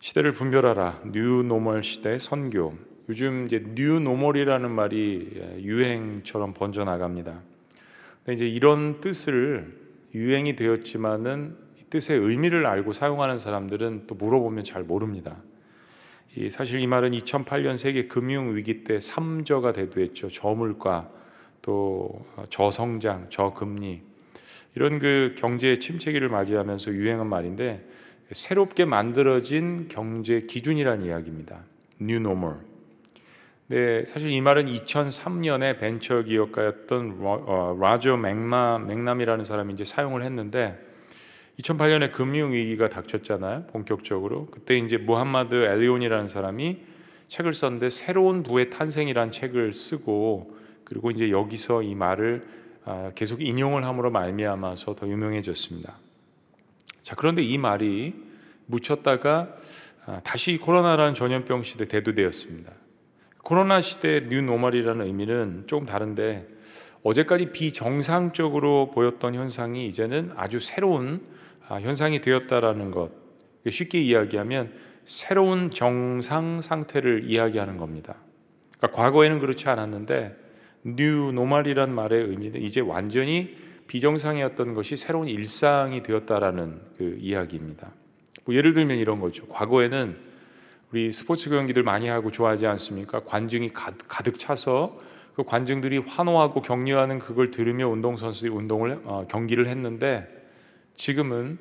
시대를 분별하라. new normal 시대 선교. 요즘 이제 new normal이라는 말이 유행처럼 번져 나갑니다. 이제 이런 뜻을 유행이 되었지만은 이 뜻의 의미를 알고 사용하는 사람들은 또 물어보면 잘 모릅니다. 이 사실 이 말은 2008년 세계 금융 위기 때 3저가 대두했죠. 저물가, 또 저성장, 저금리 이런 그 경제 침체기를 맞이하면서 유행한 말인데 새롭게 만들어진 경제 기준이라는 이야기입니다. New Normal. 네, 사실 이 말은 2003년에 벤처 기업가였던 어, 라저 맥마 맥남이라는 사람이 이제 사용을 했는데 2008년에 금융 위기가 닥쳤잖아요. 본격적으로. 그때 이제 무함마드 엘리온이라는 사람이 책을 썼는데 새로운 부의 탄생이라는 책을 쓰고 그리고 이제 여기서 이 말을 아, 계속 인용을 함으로 말미암아서 더 유명해졌습니다. 자, 그런데 이 말이 묻혔다가 아, 다시 코로나라는 전염병 시대 대두되었습니다. 코로나 시대 new normal이라는 의미는 조금 다른데 어제까지 비정상적으로 보였던 현상이 이제는 아주 새로운 아, 현상이 되었다라는 것. 쉽게 이야기하면 새로운 정상 상태를 이야기하는 겁니다. 그러니까 과거에는 그렇지 않았는데 new normal이란 말의 의미는 이제 완전히 비정상이었던 것이 새로운 일상이 되었다라는 그 이야기입니다. 뭐 예를 들면 이런 거죠. 과거에는 우리 스포츠 경기들 많이 하고 좋아하지 않습니까? 관중이 가득 차서 그 관중들이 환호하고 격려하는 그걸 들으며 운동 선수들이 운동을 어, 경기를 했는데 지금은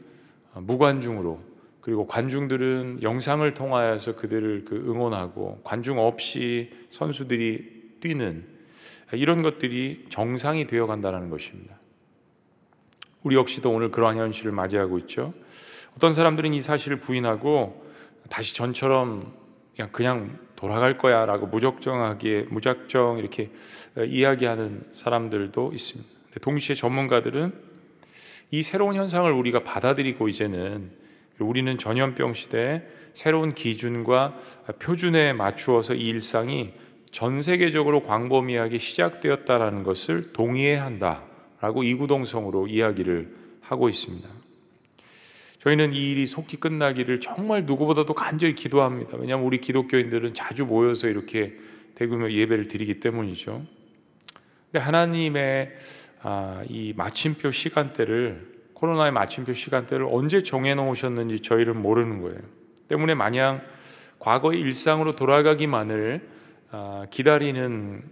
무관중으로 그리고 관중들은 영상을 통하여서 그들을 그 응원하고 관중 없이 선수들이 뛰는 이런 것들이 정상이 되어 간다는 것입니다. 우리 역시도 오늘 그러한 현실을 맞이하고 있죠. 어떤 사람들은 이 사실을 부인하고 다시 전처럼 그냥 그냥 돌아갈 거야라고 무적정하게 무작정 이렇게 이야기하는 사람들도 있습니다. 동시에 전문가들은 이 새로운 현상을 우리가 받아들이고 이제는 우리는 전염병 시대에 새로운 기준과 표준에 맞추어서 이 일상이 전 세계적으로 광범위하게 시작되었다라는 것을 동의해야 한다 라고 이구동성으로 이야기를 하고 있습니다. 저희는 이 일이 속히 끝나기를 정말 누구보다도 간절히 기도합니다. 왜냐하면 우리 기독교인들은 자주 모여서 이렇게 대규모 예배를 드리기 때문이죠. 근데 하나님의 아, 이 마침표 시간대를 코로나의 마침표 시간대를 언제 정해 놓으셨는지 저희는 모르는 거예요. 때문에 마냥 과거의 일상으로 돌아가기만을 아, 기다리는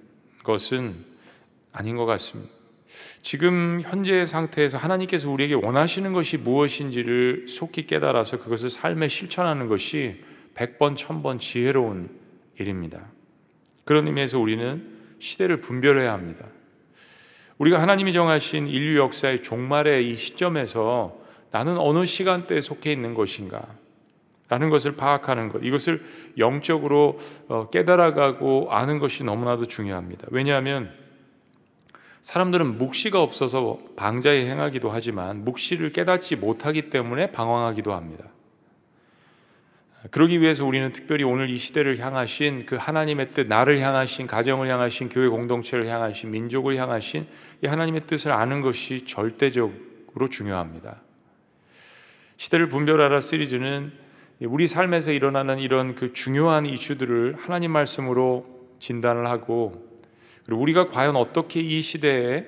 것은 아닌 것 같습니다. 지금 현재 상태에서 하나님께서 우리에게 원하시는 것이 무엇인지를 속히 깨달아서 그것을 삶에 실천하는 것이 100번, 1000번 지혜로운 일입니다. 그런 의미에서 우리는 시대를 분별해야 합니다. 우리가 하나님이 정하신 인류 역사의 종말의 이 시점에서 나는 어느 시간대에 속해 있는 것인가? 라는 것을 파악하는 것. 이것을 영적으로 어, 깨달아가고 아는 것이 너무나도 중요합니다. 왜냐하면 사람들은 묵시가 없어서 방자에 행하기도 하지만 묵시를 깨닫지 못하기 때문에 방황하기도 합니다. 그러기 위해서 우리는 특별히 오늘 이 시대를 향하신 그 하나님의 뜻, 나를 향하신 가정을 향하신 교회 공동체를 향하신 민족을 향하신 이 하나님의 뜻을 아는 것이 절대적으로 중요합니다. 시대를 분별하라 시리즈는 우리 삶에서 일어나는 이런 그 중요한 이슈들을 하나님 말씀으로 진단을 하고 그리고 우리가 과연 어떻게 이 시대에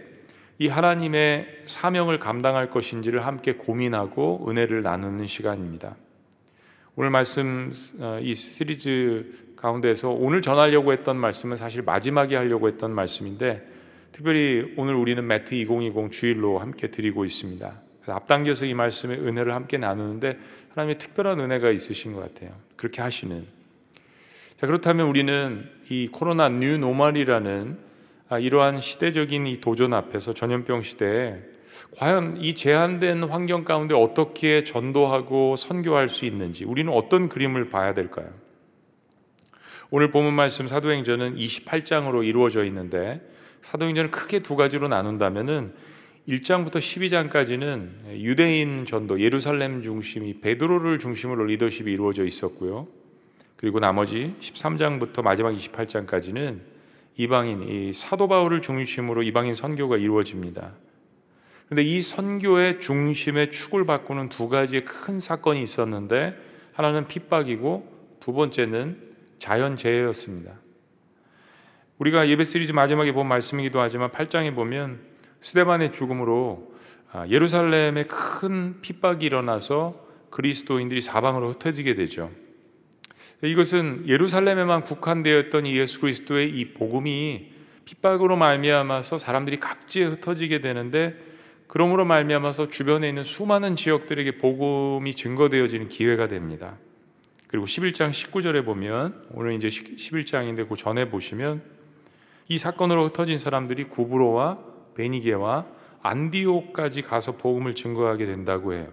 이 하나님의 사명을 감당할 것인지를 함께 고민하고 은혜를 나누는 시간입니다. 오늘 말씀 어, 이 시리즈 가운데서 오늘 전하려고 했던 말씀은 사실 마지막에 하려고 했던 말씀인데 특별히 오늘 우리는 매트 2020 주일로 함께 드리고 있습니다. 앞당겨서 이 말씀의 은혜를 함께 나누는데 하나님의 특별한 은혜가 있으신 것 같아요. 그렇게 하시는. 자, 그렇다면 우리는 이 코로나 new normal이라는 아, 이러한 시대적인 이 도전 앞에서 전염병 시대에 과연 이 제한된 환경 가운데 어떻게 전도하고 선교할 수 있는지 우리는 어떤 그림을 봐야 될까요? 오늘 본문 말씀 사도행전은 28장으로 이루어져 있는데 사도행전을 크게 두 가지로 나눈다면은 1장부터 12장까지는 유대인 전도 예루살렘 중심이 베드로를 중심으로 리더십이 이루어져 있었고요. 그리고 나머지 13장부터 마지막 28장까지는 이방인 이 사도 바울을 중심으로 이방인 선교가 이루어집니다. 그런데 이 선교의 중심의 축을 바꾸는 두 가지의 큰 사건이 있었는데 하나는 핍박이고 두 번째는 자연재해였습니다. 우리가 예배 시리즈 마지막에 본 말씀이기도 하지만 8장에 보면 스데반의 죽음으로 아, 예루살렘에 큰 핍박이 일어나서 그리스도인들이 사방으로 흩어지게 되죠. 이것은 예루살렘에만 국한되어 있던 예수 그리스도의 이 복음이 핍박으로 말미암아서 사람들이 각지에 흩어지게 되는데 그러므로 말미암아서 주변에 있는 수많은 지역들에게 복음이 증거되어지는 기회가 됩니다. 그리고 11장 19절에 보면 오늘 이제 11장인데 그 전에 보시면 이 사건으로 흩어진 사람들이 구브로와 베니게와 안디옥까지 가서 복음을 증거하게 된다고 해요.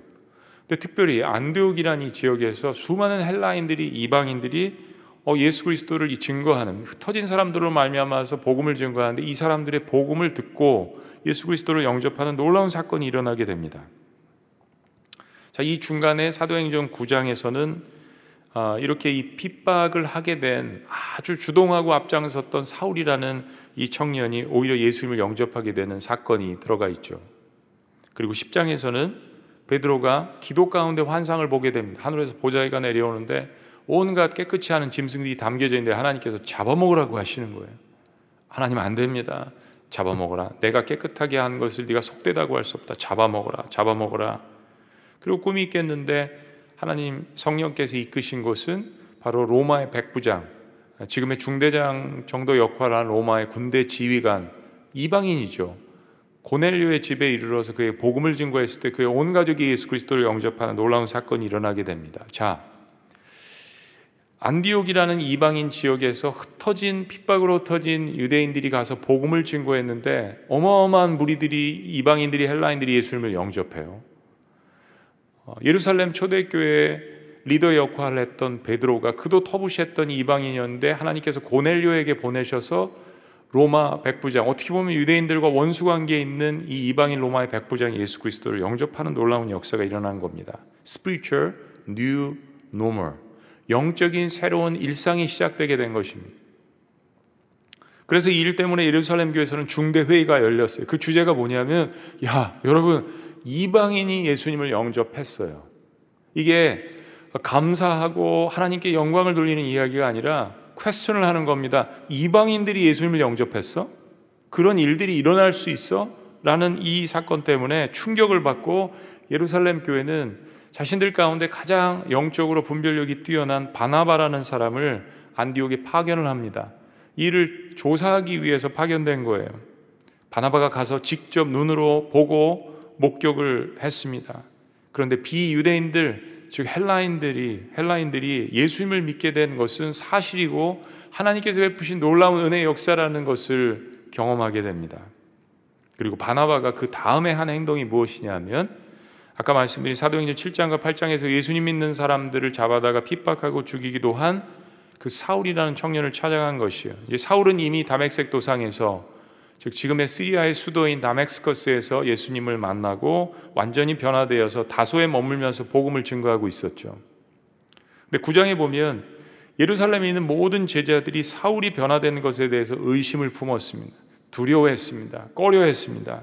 근데 특별히 안디옥이라는 이 지역에서 수많은 헬라인들이 이방인들이 어, 예수 그리스도를 증거하는 흩어진 사람들로 말미암아서 복음을 증거하는데 이 사람들의 복음을 듣고 예수 그리스도를 영접하는 놀라운 사건이 일어나게 됩니다. 자, 이 중간에 사도행전 9장에서는 아, 이렇게 이 핍박을 하게 된 아주 주동하고 앞장섰던 사울이라는 이 청년이 오히려 예수님을 영접하게 되는 사건이 들어가 있죠. 그리고 10장에서는 베드로가 기도 가운데 환상을 보게 됩니다. 하늘에서 보자기가 내려오는데 온갖 깨끗이 하는 짐승들이 담겨져 있는데 하나님께서 잡아먹으라고 하시는 거예요. 하나님 안 됩니다. 잡아먹어라. 내가 깨끗하게 한 것을 네가 속되다고 할 수 없다. 잡아먹어라. 잡아먹어라. 그리고 꿈이 있겠는데 하나님 성령께서 이끄신 곳은 바로 로마의 백부장, 지금의 중대장 정도 역할을 하는 로마의 군대 지휘관 이방인이죠. 고넬료의 집에 이르러서 그의 복음을 증거했을 때 그의 온 가족이 예수 그리스도를 영접하는 놀라운 사건이 일어나게 됩니다. 자, 안디옥이라는 이방인 지역에서 흩어진 핍박으로 흩어진 유대인들이 가서 복음을 증거했는데 어마어마한 무리들이 이방인들이 헬라인들이 예수님을 영접해요. 어, 예루살렘 초대교회 리더 역할을 했던 베드로가 그도 터부시했던 이방인이었는데 하나님께서 고넬료에게 보내셔서 로마 백부장 어떻게 보면 유대인들과 원수 관계에 있는 이 이방인 로마의 백부장 예수 그리스도를 영접하는 놀라운 역사가 일어난 겁니다. Spiritual New Normal 영적인 새로운 일상이 시작되게 된 것입니다. 그래서 이 일 때문에 예루살렘 교회에서는 중대 회의가 열렸어요. 그 주제가 뭐냐면 야 여러분 이방인이 예수님을 영접했어요. 이게 감사하고 하나님께 영광을 돌리는 이야기가 아니라 퀘스천을 하는 겁니다. 이방인들이 예수님을 영접했어? 그런 일들이 일어날 수 있어? 라는 이 사건 때문에 충격을 받고 예루살렘 교회는 자신들 가운데 가장 영적으로 분별력이 뛰어난 바나바라는 사람을 안디옥에 파견을 합니다. 이를 조사하기 위해서 파견된 거예요. 바나바가 가서 직접 눈으로 보고 목격을 했습니다. 그런데 비유대인들 즉 헬라인들이 헬라인들이 예수님을 믿게 된 것은 사실이고 하나님께서 베푸신 놀라운 은혜 역사라는 것을 경험하게 됩니다. 그리고 바나바가 그 다음에 한 행동이 무엇이냐면 아까 말씀드린 사도행전 7장과 8장에서 예수님 믿는 사람들을 잡아다가 핍박하고 죽이기도 한 그 사울이라는 청년을 찾아간 것이요. 사울은 이미 다맥색 도상에서 즉 지금의 시리아의 수도인 다멕스커스에서 예수님을 만나고 완전히 변화되어서 다소에 머물면서 복음을 증거하고 있었죠. 근데 구장에 보면 예루살렘에 있는 모든 제자들이 사울이 변화된 것에 대해서 의심을 품었습니다. 두려워했습니다. 꺼려했습니다.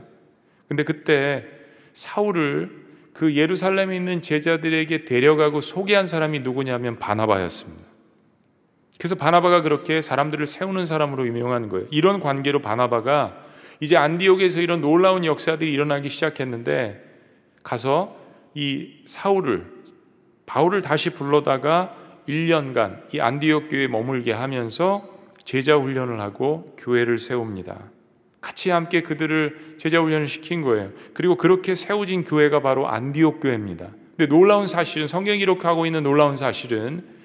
근데 그때 사울을 그 예루살렘에 있는 제자들에게 데려가고 소개한 사람이 누구냐면 바나바였습니다. 그래서 바나바가 그렇게 사람들을 세우는 사람으로 유명한 거예요. 이런 관계로 바나바가 이제 안디옥에서 이런 놀라운 역사들이 일어나기 시작했는데 가서 이 사울을 바울을 다시 불러다가 1년간 이 안디옥 교회에 머물게 하면서 제자 훈련을 하고 교회를 세웁니다. 같이 함께 그들을 제자 훈련을 시킨 거예요. 그리고 그렇게 세워진 교회가 바로 안디옥 교회입니다. 근데 놀라운 사실은 성경 기록하고 있는 놀라운 사실은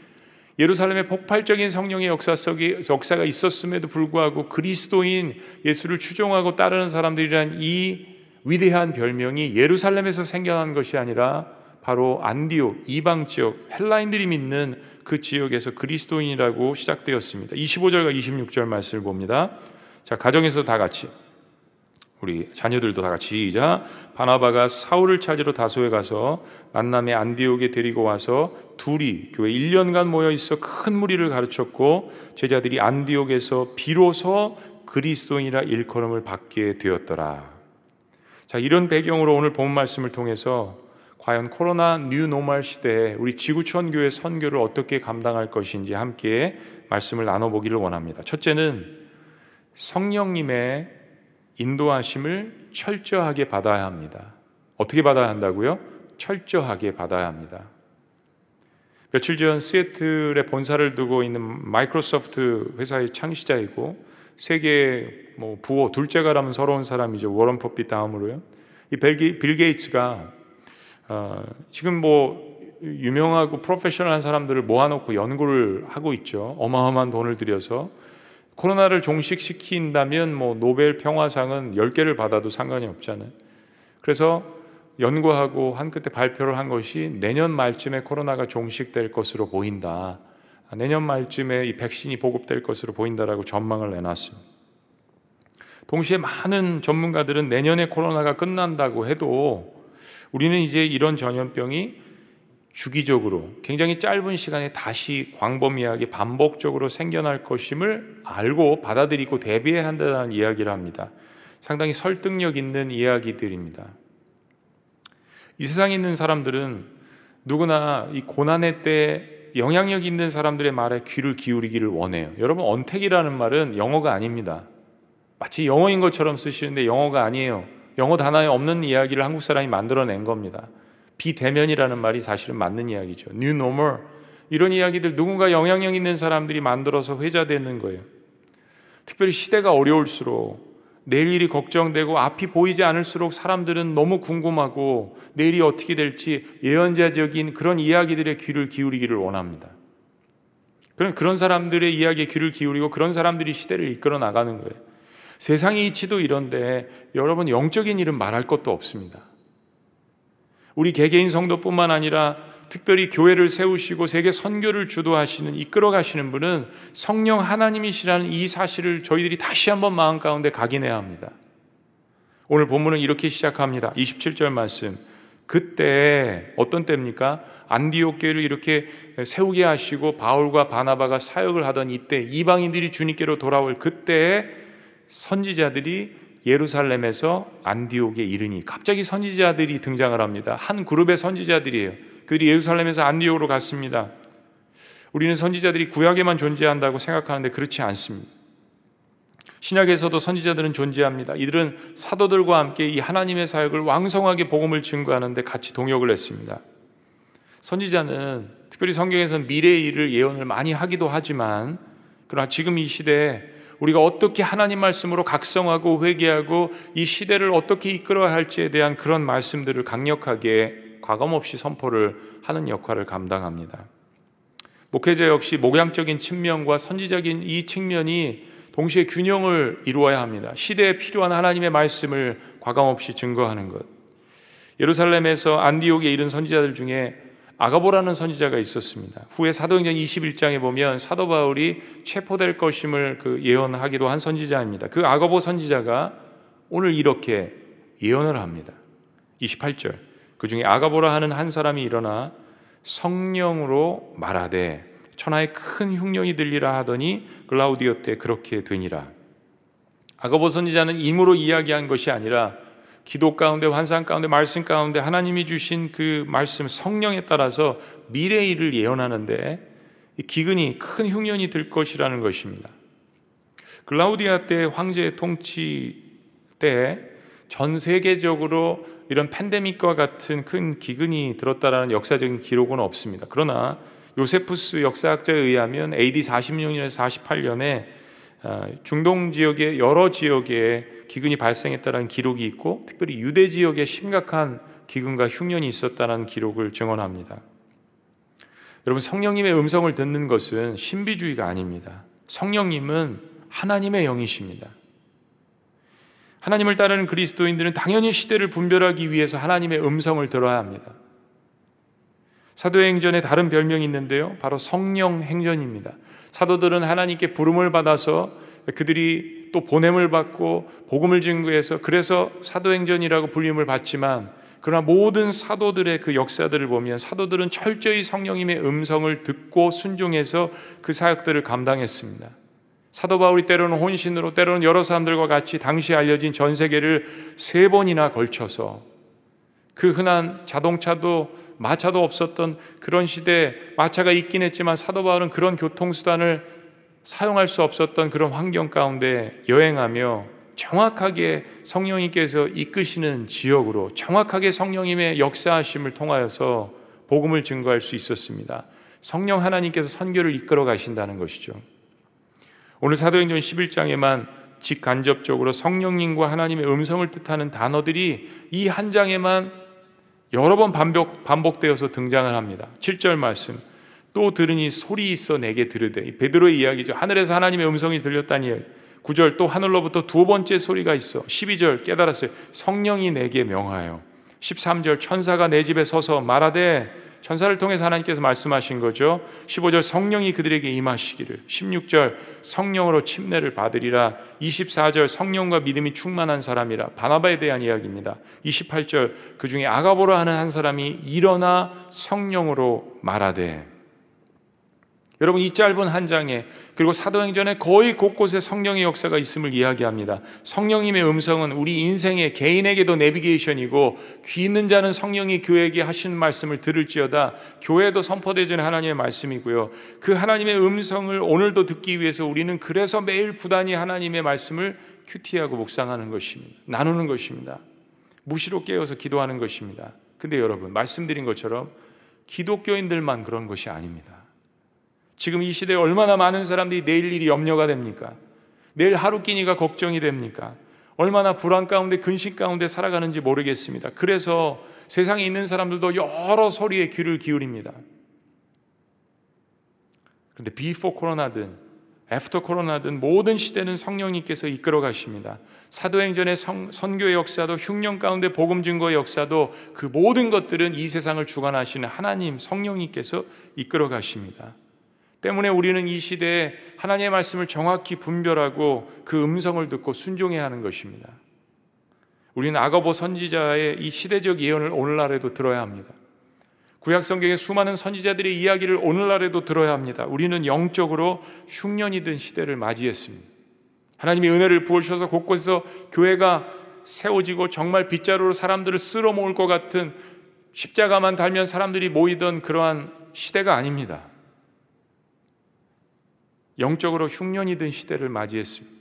예루살렘에 폭발적인 성령의 역사 속에 역사가 있었음에도 불구하고 그리스도인 예수를 추종하고 따르는 사람들이란 이 위대한 별명이 예루살렘에서 생겨난 것이 아니라 바로 안디옥 이방 지역 헬라인들이 믿는 그 지역에서 그리스도인이라고 시작되었습니다. 25절과 26절 말씀을 봅니다. 자, 가정에서 다 같이 우리 자녀들도 다 같이 시작. 바나바가 사울을 찾으러 다소에 가서 만나매 안디옥에 데리고 와서 둘이 교회 1년간 모여 있어 큰 무리를 가르쳤고 제자들이 안디옥에서 비로소 그리스도인이라 일컬음을 받게 되었더라. 자, 이런 배경으로 오늘 본 말씀을 통해서 과연 코로나 new normal 시대에 우리 지구촌 교회 선교를 어떻게 감당할 것인지 함께 말씀을 나눠 보기를 원합니다. 첫째는 성령님의 인도하심을 철저하게 받아야 합니다. 어떻게 받아야 한다고요? 철저하게 받아야 합니다. 며칠 전 시애틀에 본사를 두고 있는 마이크로소프트 회사의 창시자이고 세계 뭐 부호 둘째가라면 서러운 사람이죠 워런 퍼핏 다음으로요. 이빌 게이츠가 어, 지금 뭐 유명하고 프로페셔널한 사람들을 모아놓고 연구를 하고 있죠. 어마어마한 돈을 들여서 코로나를 종식시킨다면 뭐 노벨 평화상은 10개를 받아도 상관이 없잖아요. 그래서 연구하고 한 끝에 발표를 한 것이 내년 말쯤에 코로나가 종식될 것으로 보인다. 내년 말쯤에 이 백신이 보급될 것으로 보인다라고 전망을 내놨습니다. 동시에 많은 전문가들은 내년에 코로나가 끝난다고 해도 우리는 이제 이런 전염병이 주기적으로 굉장히 짧은 시간에 다시 광범위하게 반복적으로 생겨날 것임을 알고 받아들이고 대비해야 한다는 이야기를 합니다. 상당히 설득력 있는 이야기들입니다. 이 세상에 있는 사람들은 누구나 이 고난의 때 영향력 있는 사람들의 말에 귀를 기울이기를 원해요. 여러분, 언택이라는 말은 영어가 아닙니다. 마치 영어인 것처럼 쓰시는데 영어가 아니에요. 영어 단어에 없는 이야기를 한국 사람이 만들어낸 겁니다. 비대면이라는 말이 사실은 맞는 이야기죠. New. 이런 이야기들 누군가 영향력 있는 사람들이 만들어서 회자되는 거예요. 특별히 시대가 어려울수록 내일 일이 걱정되고 앞이 보이지 않을수록 사람들은 너무 궁금하고 내일이 어떻게 될지 예언자적인 그런 이야기들의 귀를 기울이기를 원합니다. 그런 그런 사람들의 이야기에 귀를 기울이고 그런 사람들이 시대를 이끌어 나가는 거예요. 세상의 이치도 이런데 여러분 영적인 일은 말할 것도 없습니다. 우리 개개인 성도뿐만 아니라 특별히 교회를 세우시고 세계 선교를 주도하시는 이끌어 가시는 분은 성령 하나님이시라는 이 사실을 저희들이 다시 한번 마음 가운데 각인해야 합니다. 오늘 본문은 이렇게 시작합니다. 27절 말씀. 그때 어떤 때입니까? 안디옥 교회를 이렇게 세우게 하시고 바울과 바나바가 사역을 하던 이때 이방인들이 주님께로 돌아올 그때 선지자들이 예루살렘에서 안디옥에 이르니 갑자기 선지자들이 등장을 합니다. 한 그룹의 선지자들이에요. 그들이 예루살렘에서 안디옥으로 갔습니다. 우리는 선지자들이 구약에만 존재한다고 생각하는데 그렇지 않습니다. 신약에서도 선지자들은 존재합니다. 이들은 사도들과 함께 이 하나님의 사역을 왕성하게 복음을 증거하는데 같이 동역을 했습니다. 선지자는 특별히 성경에서는 미래의 일을 예언을 많이 하기도 하지만 그러나 지금 이 시대에 우리가 어떻게 하나님 말씀으로 각성하고 회개하고 이 시대를 어떻게 이끌어야 할지에 대한 그런 말씀들을 강력하게 과감 없이 선포를 하는 역할을 감당합니다. 목회자 역시 목양적인 측면과 선지적인 이 측면이 동시에 균형을 이루어야 합니다. 시대에 필요한 하나님의 말씀을 과감없이 증거하는 것. 예루살렘에서 안디옥에 이른 선지자들 중에 아가보라는 선지자가 있었습니다. 후에 사도행전 21장에 보면 사도 바울이 체포될 것임을 그 예언하기도 한 선지자입니다. 그 아가보 선지자가 오늘 이렇게 예언을 합니다. 28절. 그 중에 아가보라 하는 한 사람이 일어나 성령으로 말하되 천하에 큰 흉령이 들리라 하더니 글라우디오 때 그렇게 되니라. 아가보 선지자는 임으로 이야기한 것이 아니라 기도 가운데 환상 가운데 말씀 가운데 하나님이 주신 그 말씀 성령에 따라서 미래 일을 예언하는데 기근이 큰 흉년이 들 것이라는 것입니다. 글라우디아 때 황제의 통치 때 전 세계적으로 이런 팬데믹과 같은 큰 기근이 들었다라는 역사적인 기록은 없습니다. 그러나 요세푸스 역사학자에 의하면 AD 46년에서 48년에 아, 중동 지역의 여러 지역에 기근이 발생했다는 기록이 있고 특별히 유대 지역에 심각한 기근과 흉년이 있었다는 기록을 증언합니다. 여러분 성령님의 음성을 듣는 것은 신비주의가 아닙니다. 성령님은 하나님의 영이십니다. 하나님을 따르는 그리스도인들은 당연히 시대를 분별하기 위해서 하나님의 음성을 들어야 합니다. 사도행전에 다른 별명이 있는데요. 바로 성령 행전입니다. 사도들은 하나님께 부름을 받아서 그들이 또 보냄을 받고 복음을 증거해서 그래서 사도행전이라고 불림을 받지만 그러나 모든 사도들의 그 역사들을 보면 사도들은 철저히 성령님의 음성을 듣고 순종해서 그 사역들을 감당했습니다. 사도 바울이 때로는 혼신으로 때로는 여러 사람들과 같이 당시 알려진 전 세계를 세 번이나 걸쳐서 그 흔한 자동차도 마차도 없었던 그런 시대에 마차가 있긴 했지만 사도 바울은 그런 교통수단을 사용할 수 없었던 그런 환경 가운데 여행하며 정확하게 성령님께서 이끄시는 지역으로 정확하게 성령님의 역사하심을 통하여서 복음을 증거할 수 있었습니다. 성령 하나님께서 선교를 이끌어 가신다는 것이죠. 오늘 사도행전 11장에만 직간접적으로 성령님과 하나님의 음성을 뜻하는 단어들이 이 한 장에만 여러 번 반복, 반복되어서 등장을 합니다. 7절 말씀. 또 들으니 소리 있어 내게 들으되. 베드로의 이야기죠. 하늘에서 하나님의 음성이 들렸다니. 9절 또 하늘로부터 두 번째 소리가 있어. 12절 깨달았어요. 성령이 내게 명하여. 13절 천사가 내 집에 서서 말하되 천사를 통해서 하나님께서 말씀하신 거죠. 15절 성령이 그들에게 임하시기를. 16절 성령으로 침례를 받으리라. 24절 성령과 믿음이 충만한 사람이라. 바나바에 대한 이야기입니다. 28절 그 중에 아가보라 하는 한 사람이 일어나 성령으로 말하되 여러분 이 짧은 한 장에 그리고 사도행전에 거의 곳곳에 성령의 역사가 있음을 이야기합니다. 성령님의 음성은 우리 인생의 개인에게도 내비게이션이고 귀 있는 자는 성령이 교회에게 하신 말씀을 들을지어다 교회도 선포되는 하나님의 말씀이고요. 그 하나님의 음성을 오늘도 듣기 위해서 우리는 그래서 매일 부단히 하나님의 말씀을 큐티하고 묵상하는 것입니다. 나누는 것입니다. 무시로 깨어서 기도하는 것입니다. 근데 여러분 말씀드린 것처럼 기독교인들만 그런 것이 아닙니다. 지금 이 시대에 얼마나 많은 사람들이 내일 일이 염려가 됩니까? 내일 하루 끼니가 걱정이 됩니까? 얼마나 불안 가운데 근심 가운데 살아가는지 모르겠습니다. 그래서 세상에 있는 사람들도 여러 소리에 귀를 기울입니다. 그런데 before 코로나든 after 코로나든 모든 시대는 성령님께서 이끌어 가십니다. 사도행전의 성, 선교의 역사도 흉년 가운데 복음 증거의 역사도 그 모든 것들은 이 세상을 주관하시는 하나님 성령님께서 이끌어 가십니다. 때문에 우리는 이 시대에 하나님의 말씀을 정확히 분별하고 그 음성을 듣고 순종해야 하는 것입니다. 우리는 아가보 선지자의 이 시대적 예언을 오늘날에도 들어야 합니다. 구약 성경의 수많은 선지자들의 이야기를 오늘날에도 들어야 합니다. 우리는 영적으로 흉년이 든 시대를 맞이했습니다. 하나님의 은혜를 부어주셔서 곳곳에서 교회가 세워지고 정말 빗자루로 사람들을 쓸어 모을 것 같은 십자가만 달면 사람들이 모이던 그러한 시대가 아닙니다. 영적으로 흉년이 든 시대를 맞이했습니다.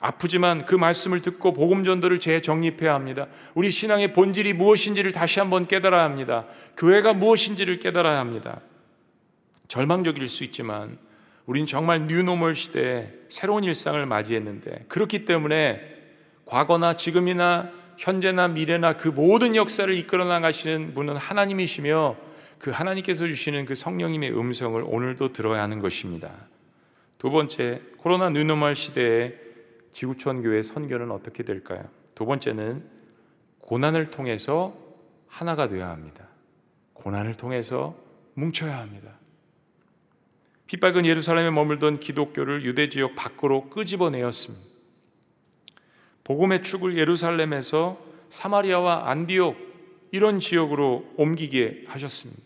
아프지만 그 말씀을 듣고 복음 전도를 재정립해야 합니다. 우리 신앙의 본질이 무엇인지를 다시 한번 깨달아야 합니다. 교회가 무엇인지를 깨달아야 합니다. 절망적일 수 있지만 우린 정말 뉴노멀 시대에 새로운 일상을 맞이했는데 그렇기 때문에 과거나 지금이나 현재나 미래나 그 모든 역사를 이끌어 나가시는 분은 하나님이시며 그 하나님께서 주시는 그 성령님의 음성을 오늘도 들어야 하는 것입니다. 두 번째, 코로나 뉴노멀 시대에 지구촌 교회 선교는 어떻게 될까요? 두 번째는 고난을 통해서 하나가 되어야 합니다. 고난을 통해서 뭉쳐야 합니다. 핍박은 예루살렘에 머물던 기독교를 유대 지역 밖으로 끄집어내었습니다. 복음의 축을 예루살렘에서 사마리아와 안디옥 이런 지역으로 옮기게 하셨습니다.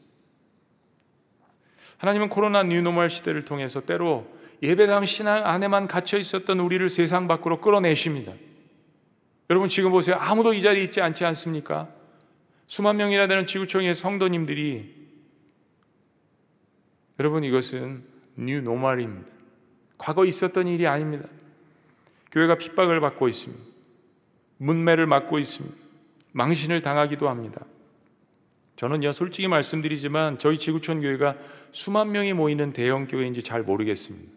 하나님은 코로나 new normal 시대를 통해서 때로 예배당 신앙 안에만 갇혀 있었던 우리를 세상 밖으로 끌어내십니다. 여러분 지금 보세요. 아무도 이 자리에 있지 않지 않습니까? 수만 명이나 되는 지구촌의 성도님들이 여러분 이것은 new normal입니다. 과거 있었던 일이 아닙니다. 교회가 핍박을 받고 있습니다. 문매를 맞고 있습니다. 망신을 당하기도 합니다. 저는요 솔직히 말씀드리지만 저희 지구촌 교회가 수만 명이 모이는 대형 교회인지 잘 모르겠습니다.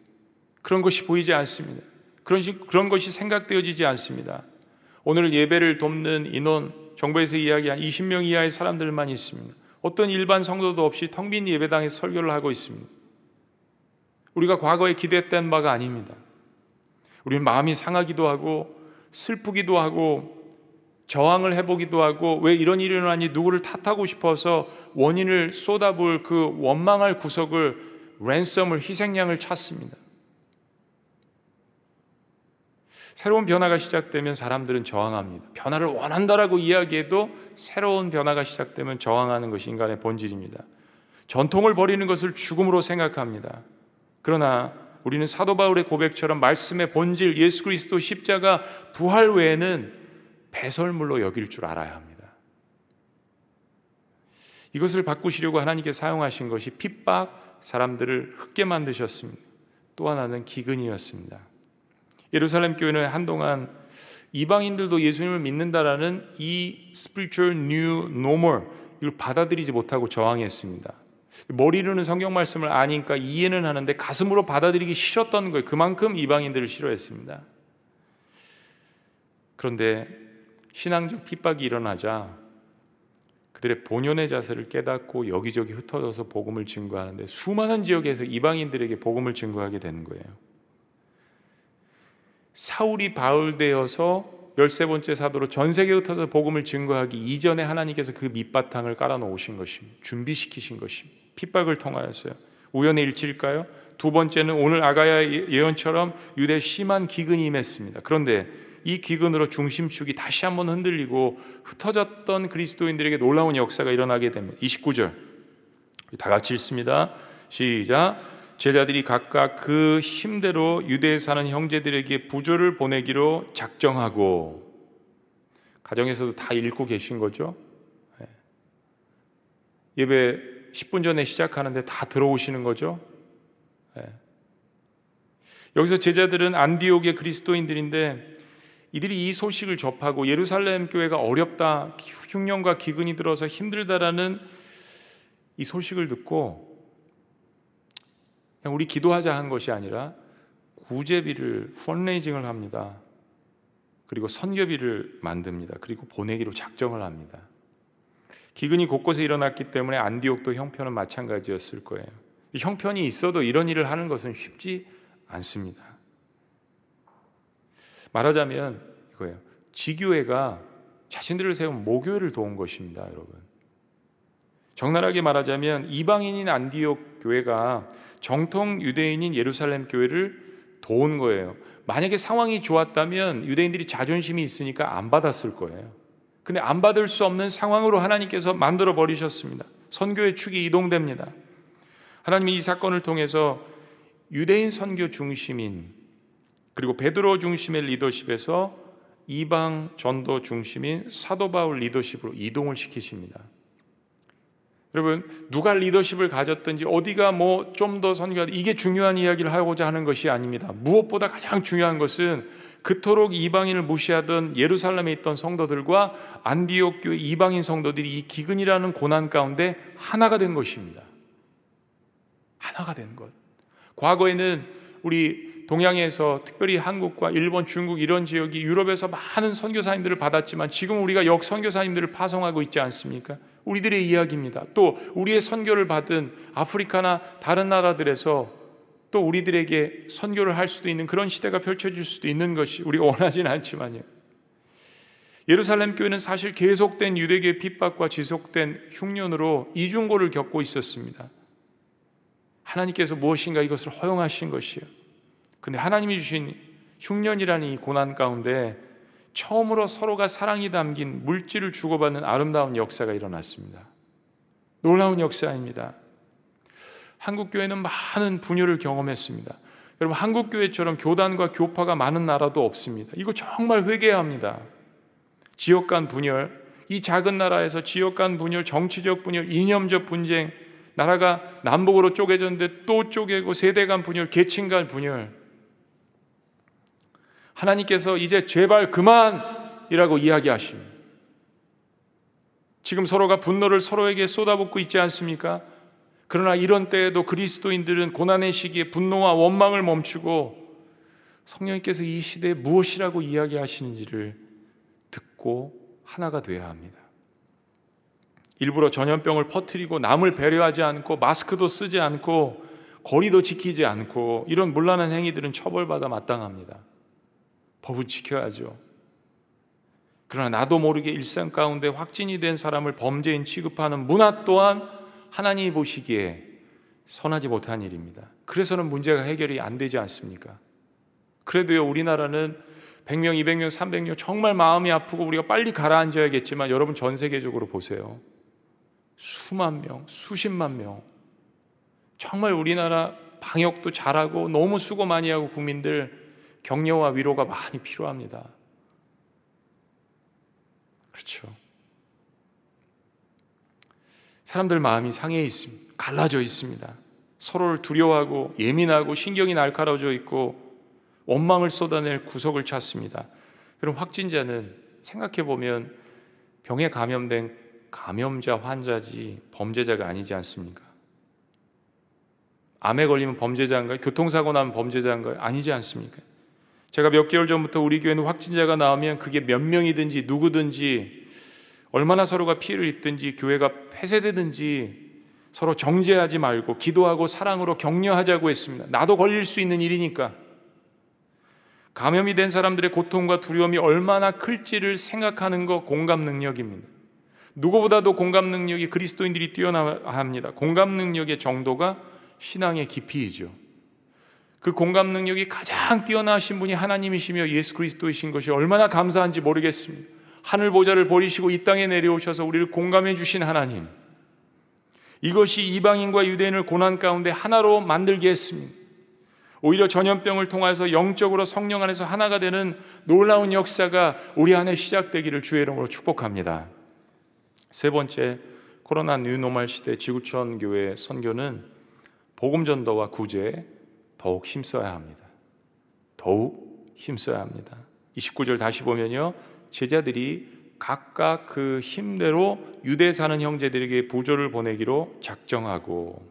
그런 것이 보이지 않습니다. 그런, 그런 것이 생각되어지지 않습니다. 오늘 예배를 돕는 인원, 정부에서 이야기한 20명 이하의 사람들만 있습니다. 어떤 일반 성도도 없이 텅 빈 예배당에 설교를 하고 있습니다. 우리가 과거에 기대했던 바가 아닙니다. 우리는 마음이 상하기도 하고 슬프기도 하고 저항을 해보기도 하고 왜 이런 일이 일어나니 누구를 탓하고 싶어서 원인을 쏟아부을 그 원망할 구석을 랜섬을 희생양을 찾습니다. 새로운 변화가 시작되면 사람들은 저항합니다. 변화를 원한다라고 이야기해도 새로운 변화가 시작되면 저항하는 것이 인간의 본질입니다. 전통을 버리는 것을 죽음으로 생각합니다. 그러나 우리는 사도 바울의 고백처럼 말씀의 본질 예수 그리스도 십자가 부활 외에는 배설물로 여길 줄 알아야 합니다. 이것을 바꾸시려고 하나님께 사용하신 것이 핍박, 사람들을 흑게 만드셨습니다. 또 하나는 기근이었습니다. 예루살렘 교회는 한동안 이방인들도 예수님을 믿는다라는 이 spiritual new normal 이걸 받아들이지 못하고 저항했습니다. 머리로는 성경 말씀을 아니까 이해는 하는데 가슴으로 받아들이기 싫었던 거예요. 그만큼 이방인들을 싫어했습니다. 그런데 신앙적 핍박이 일어나자 그들의 본연의 자세를 깨닫고 여기저기 흩어져서 복음을 증거하는데 수많은 지역에서 이방인들에게 복음을 증거하게 된 거예요. 사울이 바울되어서 열세 번째 사도로 전 세계에 흩어서 복음을 증거하기 이전에 하나님께서 그 밑바탕을 깔아 놓으신 것입니다. 준비시키신 것입니다. 핍박을 통하였어요. 우연의 일치일까요? 두 번째는 오늘 아가야 예언처럼 유대 심한 기근이 임했습니다. 그런데 이 기근으로 중심축이 다시 한번 흔들리고 흩어졌던 그리스도인들에게 놀라운 역사가 일어나게 됩니다. 29절. 다 같이 읽습니다. 시작. 제자들이 각각 그 힘대로 유대에 사는 형제들에게 부조를 보내기로 작정하고 가정에서도 다 읽고 계신 거죠. 예. 예배 10분 전에 시작하는데 다 들어오시는 거죠. 예. 여기서 제자들은 안디옥의 그리스도인들인데 이들이 이 소식을 접하고 예루살렘 교회가 어렵다, 흉년과 기근이 들어서 힘들다라는 이 소식을 듣고 그냥 우리 기도하자 한 것이 아니라 구제비를 펀레이징을 합니다. 그리고 선교비를 만듭니다. 그리고 보내기로 작정을 합니다. 기근이 곳곳에 일어났기 때문에 안디옥도 형편은 마찬가지였을 거예요. 형편이 있어도 이런 일을 하는 것은 쉽지 않습니다. 말하자면 이거예요. 지교회가 자신들을 세운 모교회를 도운 것입니다, 여러분. 적나라하게 말하자면 이방인인 안디옥 교회가 정통 유대인인 예루살렘 교회를 도운 거예요. 만약에 상황이 좋았다면 유대인들이 자존심이 있으니까 안 받았을 거예요. 근데 안 받을 수 없는 상황으로 하나님께서 만들어 버리셨습니다. 선교의 축이 이동됩니다. 하나님이 이 사건을 통해서 유대인 선교 중심인 그리고 베드로 중심의 리더십에서 이방 전도 중심인 사도 바울 리더십으로 이동을 시키십니다. 여러분 누가 리더십을 가졌든지 어디가 뭐 좀 더 선교하다 이게 중요한 이야기를 하고자 하는 것이 아닙니다. 무엇보다 가장 중요한 것은 그토록 이방인을 무시하던 예루살렘에 있던 성도들과 안디옥 교회 이방인 성도들이 이 기근이라는 고난 가운데 하나가 된 것입니다. 하나가 된 것. 과거에는 우리 동양에서 특별히 한국과 일본, 중국 이런 지역이 유럽에서 많은 선교사님들을 받았지만 지금 우리가 역 선교사님들을 파송하고 있지 않습니까? 우리들의 이야기입니다. 또 우리의 선교를 받은 아프리카나 다른 나라들에서 또 우리들에게 선교를 할 수도 있는 그런 시대가 펼쳐질 수도 있는 것이 우리가 원하지는 않지만요. 예루살렘 교회는 사실 계속된 유대교의 핍박과 지속된 흉년으로 이중고를 겪고 있었습니다. 하나님께서 무엇인가 이것을 허용하신 것이요. 근데 하나님이 주신 흉년이라는 이 고난 가운데 처음으로 서로가 사랑이 담긴 물질을 주고받는 아름다운 역사가 일어났습니다. 놀라운 역사입니다. 한국 교회는 많은 분열을 경험했습니다. 여러분 한국 교회처럼 교단과 교파가 많은 나라도 없습니다. 이거 정말 회개해야 합니다. 지역 간 분열, 이 작은 나라에서 지역 간 분열, 정치적 분열, 이념적 분쟁, 나라가 남북으로 쪼개졌는데 또 쪼개고 세대 간 분열, 계층 간 분열. 하나님께서 이제 제발 그만이라고 이야기하십니다. 지금 서로가 분노를 서로에게 쏟아붓고 있지 않습니까? 그러나 이런 때에도 그리스도인들은 고난의 시기에 분노와 원망을 멈추고 성령님께서 이 시대에 무엇이라고 이야기하시는지를 듣고 하나가 되어야 합니다. 일부러 전염병을 퍼뜨리고 남을 배려하지 않고 마스크도 쓰지 않고 거리도 지키지 않고 이런 문란한 행위들은 처벌받아 마땅합니다. 법은 지켜야죠. 그러나 나도 모르게 일상 가운데 확진이 된 사람을 범죄인 취급하는 문화 또한 하나님이 보시기에 선하지 못한 일입니다. 그래서는 문제가 해결이 안 되지 않습니까? 그래도요, 우리나라는 100명, 200명, 300명 정말 마음이 아프고 우리가 빨리 가라앉아야겠지만 여러분 전 세계적으로 보세요. 수만 명, 수십만 명. 정말 우리나라 방역도 잘하고 너무 수고 많이 하고 국민들 격려와 위로가 많이 필요합니다. 그렇죠. 사람들 마음이 상해 있습니다. 갈라져 있습니다. 서로를 두려워하고 예민하고 신경이 날카로워져 있고 원망을 쏟아낼 구석을 찾습니다. 여러분 확진자는 생각해 보면 병에 감염된 감염자 환자지 범죄자가 아니지 않습니까? 암에 걸리면 범죄자인가요? 교통사고 나면 범죄자인가요? 아니지 않습니까? 제가 몇 개월 전부터 우리 교회는 확진자가 나오면 그게 몇 명이든지 누구든지 얼마나 서로가 피해를 입든지 교회가 폐쇄되든지 서로 정죄하지 말고 기도하고 사랑으로 격려하자고 했습니다. 나도 걸릴 수 있는 일이니까. 감염이 된 사람들의 고통과 두려움이 얼마나 클지를 생각하는 것 공감 능력입니다. 누구보다도 공감 능력이 그리스도인들이 뛰어나합니다. 공감 능력의 정도가 신앙의 깊이이죠. 그 공감 능력이 가장 뛰어나신 분이 하나님이시며 예수 그리스도이신 것이 얼마나 감사한지 모르겠습니다. 하늘 보좌를 버리시고 이 땅에 내려오셔서 우리를 공감해 주신 하나님. 이것이 이방인과 유대인을 고난 가운데 하나로 만들게 했습니다. 오히려 전염병을 통해서 영적으로 성령 안에서 하나가 되는 놀라운 역사가 우리 안에 시작되기를 주의 이름으로 축복합니다. 세 번째, 코로나 뉴노멀 시대 지구촌 교회 선교는 복음 전도와 구제에 더욱 힘써야 합니다. 더욱 힘써야 합니다. 29절 다시 보면요. 제자들이 각각 그 힘대로 유대 사는 형제들에게 부조를 보내기로 작정하고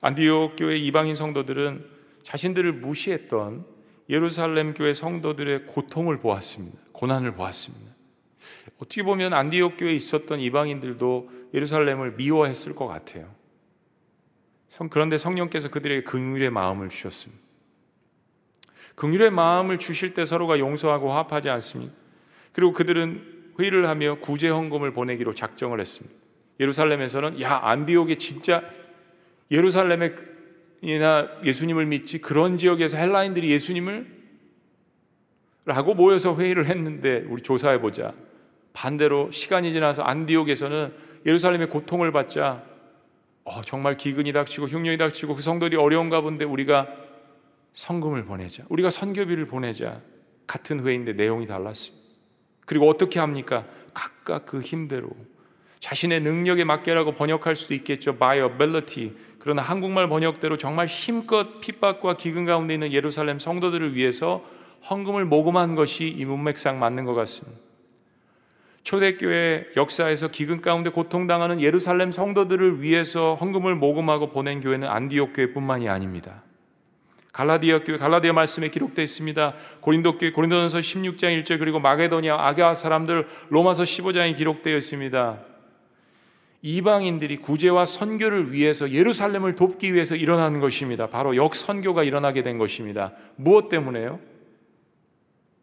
안디옥 교회 이방인 성도들은 자신들을 무시했던 예루살렘 교회 성도들의 고통을 보았습니다. 고난을 보았습니다. 어떻게 보면 안디옥 교회에 있었던 이방인들도 예루살렘을 미워했을 것 같아요. 그런데 성령께서 그들에게 긍휼의 마음을 주셨습니다. 긍휼의 마음을 주실 때 서로가 용서하고 화합하지 않습니다. 그리고 그들은 회의를 하며 구제 헌금을 보내기로 작정을 했습니다. 예루살렘에서는 야 안디옥에 진짜 예루살렘이나 예수님을 믿지 그런 지역에서 헬라인들이 예수님을 라고 모여서 회의를 했는데 우리 조사해 보자. 반대로 시간이 지나서 안디옥에서는 예루살렘의 고통을 받자 어, 정말 기근이 닥치고 흉년이 닥치고 그 성도들이 어려운가 본데 우리가 성금을 보내자. 우리가 선교비를 보내자. 같은 회의인데 내용이 달랐습니다. 그리고 어떻게 합니까? 각각 그 힘대로 자신의 능력에 맞게라고 번역할 수도 있겠죠. by ability. 그러나 한국말 번역대로 정말 힘껏 핍박과 기근 가운데 있는 예루살렘 성도들을 위해서 헌금을 모금한 것이 이 문맥상 맞는 것 같습니다. 초대교회 역사에서 기근 가운데 고통당하는 예루살렘 성도들을 위해서 헌금을 모금하고 보낸 교회는 안디옥 교회뿐만이 아닙니다. 갈라디아 교회 갈라디아 말씀에 기록되어 있습니다. 고린도 교회 고린도전서 16장 1절 그리고 마게도니아 아가 사람들 로마서 15장에 기록되어 있습니다. 이방인들이 구제와 선교를 위해서 예루살렘을 돕기 위해서 일어나는 것입니다. 바로 역선교가 일어나게 된 것입니다. 무엇 때문에요?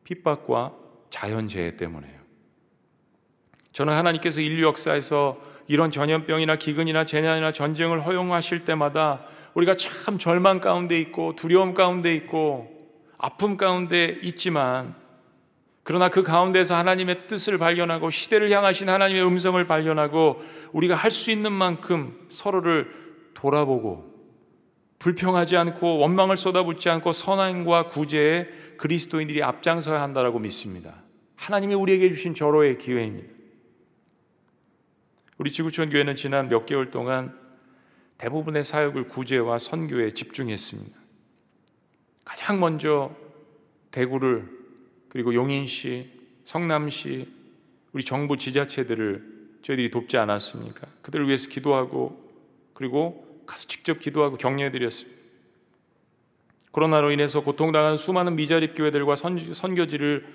핍박과 자연재해 때문에요. 저는 하나님께서 인류 역사에서 이런 전염병이나 기근이나 재난이나 전쟁을 허용하실 때마다 우리가 참 절망 가운데 있고 두려움 가운데 있고 아픔 가운데 있지만 그러나 그 가운데서 하나님의 뜻을 발견하고 시대를 향하신 하나님의 음성을 발견하고 우리가 할 수 있는 만큼 서로를 돌아보고 불평하지 않고 원망을 쏟아붓지 않고 선행과 구제에 그리스도인들이 앞장서야 한다라고 믿습니다. 하나님이 우리에게 주신 절호의 기회입니다. 우리 지구촌 교회는 지난 몇 개월 동안 대부분의 사역을 구제와 선교에 집중했습니다. 가장 먼저 대구를 그리고 용인시, 성남시 우리 정부 지자체들을 저희들이 돕지 않았습니까? 그들을 위해서 기도하고 그리고 가서 직접 기도하고 격려해 드렸습니다. 코로나로 인해서 고통당하는 수많은 미자립 교회들과 선교지를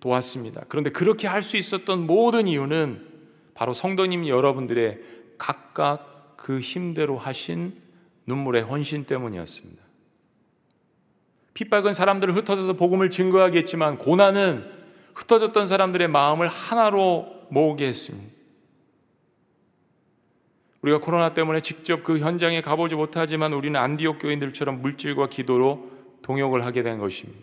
도왔습니다. 그런데 그렇게 할 수 있었던 모든 이유는 바로 성도님 여러분들의 각각 그 힘대로 하신 눈물의 헌신 때문이었습니다. 핍박은 사람들을 흩어져서 복음을 증거하겠지만 고난은 흩어졌던 사람들의 마음을 하나로 모으게 했습니다. 우리가 코로나 때문에 직접 그 현장에 가보지 못하지만 우리는 안디옥 교인들처럼 물질과 기도로 동역을 하게 된 것입니다.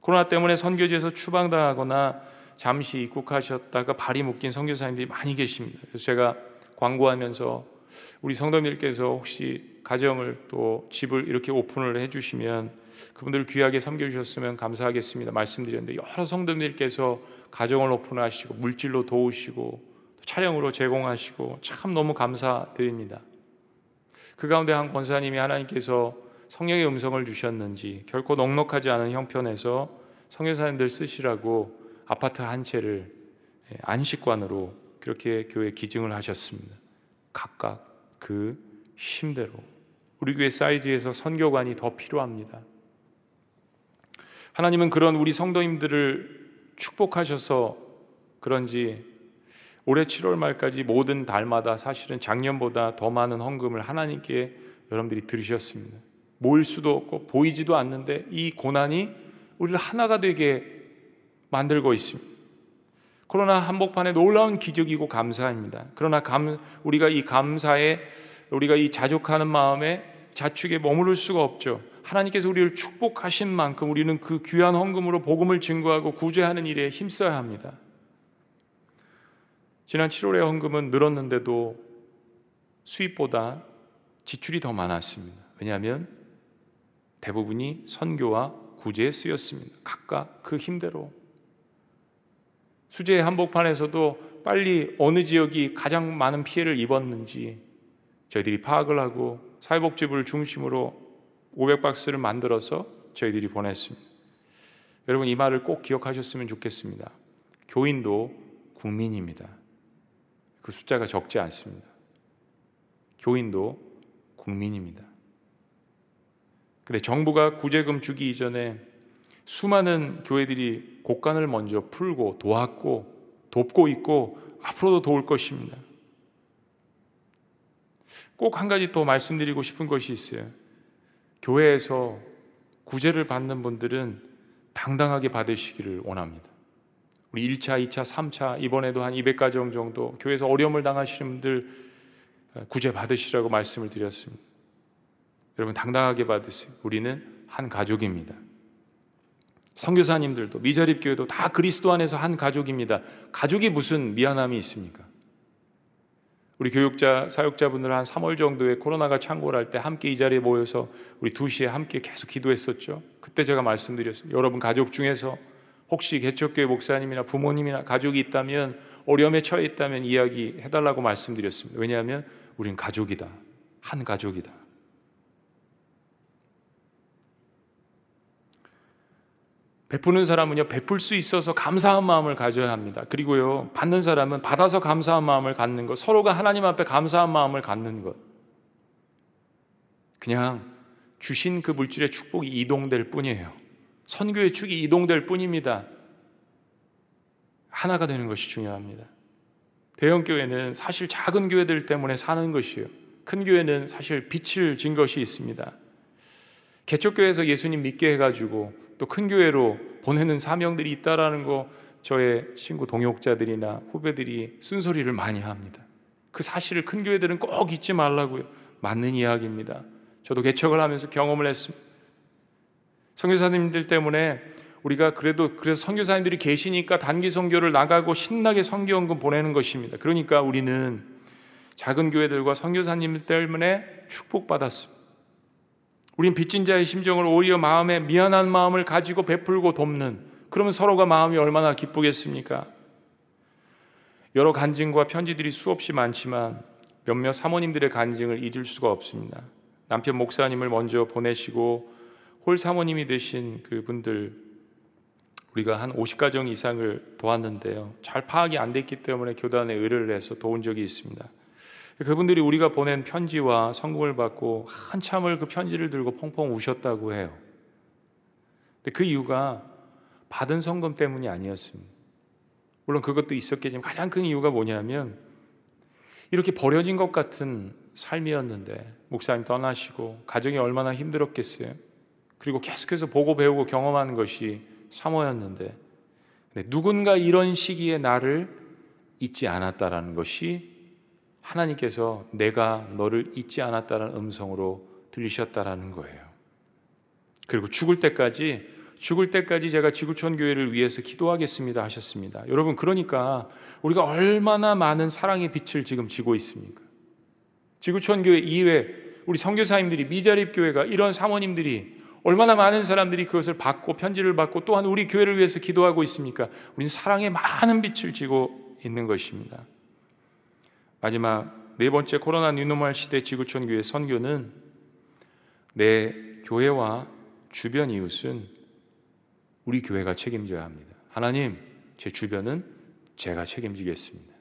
코로나 때문에 선교지에서 추방당하거나 잠시 입국하셨다가 발이 묶인 선교사님들이 많이 계십니다. 그래서 제가 광고하면서 우리 성도님들께서 혹시 가정을 또 집을 이렇게 오픈을 해주시면 그분들 귀하게 섬겨주셨으면 감사하겠습니다. 말씀드렸는데 여러 성도님들께서 가정을 오픈하시고 물질로 도우시고 차량으로 제공하시고 참 너무 감사드립니다. 그 가운데 한 권사님이 하나님께서 성령의 음성을 주셨는지 결코 넉넉하지 않은 형편에서 성교사님들 쓰시라고 아파트 한 채를 예, 안식관으로 그렇게 교회 기증을 하셨습니다. 각각 그 힘대로 우리 교회 사이즈에서 선교관이 더 필요합니다. 하나님은 그런 우리 성도님들을 축복하셔서 그런지 올해 7월 말까지 모든 달마다 사실은 작년보다 더 많은 헌금을 하나님께 여러분들이 들으셨습니다. 모일 수도 없고 보이지도 않는데 이 고난이 우리를 하나가 되게 만들고 있습니다. 코로나 한복판에 놀라운 기적이고 감사합니다. 그러나 감, 우리가 이 감사에 우리가 이 자족하는 마음에 자축에 머무를 수가 없죠. 하나님께서 우리를 축복하신 만큼 우리는 그 귀한 헌금으로 복음을 증거하고 구제하는 일에 힘써야 합니다. 지난 7월의 헌금은 늘었는데도 수입보다 지출이 더 많았습니다. 왜냐하면 대부분이 선교와 구제에 쓰였습니다. 각각 그 힘대로. 수제 한복판에서도 빨리 어느 지역이 가장 많은 피해를 입었는지 저희들이 파악을 하고 사회복지부를 중심으로 500박스를 만들어서 저희들이 보냈습니다. 여러분 이 말을 꼭 기억하셨으면 좋겠습니다. 교인도 국민입니다. 그 숫자가 적지 않습니다. 교인도 국민입니다. 근데 정부가 구제금 주기 이전에 수많은 교회들이 곡간을 먼저 풀고 도왔고 돕고 있고 앞으로도 도울 것입니다. 꼭 한 가지 또 말씀드리고 싶은 것이 있어요. 교회에서 구제를 받는 분들은 당당하게 받으시기를 원합니다. 우리 1차, 2차, 3차 이번에도 한 200가정 정도 교회에서 어려움을 당하시는 분들 구제 받으시라고 말씀을 드렸습니다. 여러분 당당하게 받으세요. 우리는 한 가족입니다. 선교사님들도 미자립 교회도 다 그리스도 안에서 한 가족입니다. 가족이 무슨 미안함이 있습니까? 우리 교육자 사역자분들 한 3월 정도에 코로나가 창궐 할 때 함께 이 자리에 모여서 우리 2시에 함께 계속 기도했었죠. 그때 제가 말씀드렸어요. 여러분 가족 중에서 혹시 개척교회 목사님이나 부모님이나 가족이 있다면 어려움에 처해 있다면 이야기해 달라고 말씀드렸습니다. 왜냐하면 우린 가족이다. 한 가족이다. 베푸는 사람은요, 베풀 수 있어서 감사한 마음을 가져야 합니다. 그리고요, 받는 사람은 받아서 감사한 마음을 갖는 것, 서로가 하나님 앞에 감사한 마음을 갖는 것. 그냥 주신 그 물질의 축복이 이동될 뿐이에요. 선교의 축이 이동될 뿐입니다. 하나가 되는 것이 중요합니다. 대형 교회는 사실 작은 교회들 때문에 사는 것이요. 큰 교회는 사실 빛을 진 것이 있습니다. 개척교회에서 예수님 믿게 해가지고 또 큰 교회로 보내는 사명들이 있다라는 거 저의 친구 동역자들이나 후배들이 쓴소리를 많이 합니다. 그 사실을 큰 교회들은 꼭 잊지 말라고요. 맞는 이야기입니다. 저도 개척을 하면서 경험을 했습니다. 선교사님들 때문에 우리가 그래도 그래서 선교사님들이 계시니까 단기 선교를 나가고 신나게 선교원금 보내는 것입니다. 그러니까 우리는 작은 교회들과 선교사님들 때문에 축복받았습니다. 우린 빚진 자의 심정을 오히려 마음에 미안한 마음을 가지고 베풀고 돕는 그러면 서로가 마음이 얼마나 기쁘겠습니까? 여러 간증과 편지들이 수없이 많지만 몇몇 사모님들의 간증을 잊을 수가 없습니다. 남편 목사님을 먼저 보내시고 홀 사모님이 되신 그분들 우리가 한 50가정 이상을 도왔는데요. 잘 파악이 안 됐기 때문에 교단에 의뢰를 해서 도운 적이 있습니다. 그분들이 우리가 보낸 편지와 성공을 받고 한참을 그 편지를 들고 펑펑 우셨다고 해요. 근데 그 이유가 받은 성금 때문이 아니었습니다. 물론 그것도 있었겠지만 가장 큰 이유가 뭐냐면 이렇게 버려진 것 같은 삶이었는데 목사님 떠나시고 가정이 얼마나 힘들었겠어요. 그리고 계속해서 보고 배우고 경험하는 것이 사모였는데 누군가 이런 시기에 나를 잊지 않았다라는 것이 하나님께서 내가 너를 잊지 않았다는 음성으로 들리셨다라는 거예요. 그리고 죽을 때까지 죽을 때까지 제가 지구촌 교회를 위해서 기도하겠습니다 하셨습니다. 여러분 그러니까 우리가 얼마나 많은 사랑의 빛을 지금 지고 있습니까? 지구촌 교회 이외 우리 선교사님들이 미자립 교회가 이런 사모님들이 얼마나 많은 사람들이 그것을 받고 편지를 받고 또한 우리 교회를 위해서 기도하고 있습니까? 우리는 사랑의 많은 빛을 지고 있는 것입니다. 마지막 네 번째 코로나 뉴노멀 시대 지구촌 교회 선교는 내 교회와 주변 이웃은 우리 교회가 책임져야 합니다. 하나님, 제 주변은 제가 책임지겠습니다.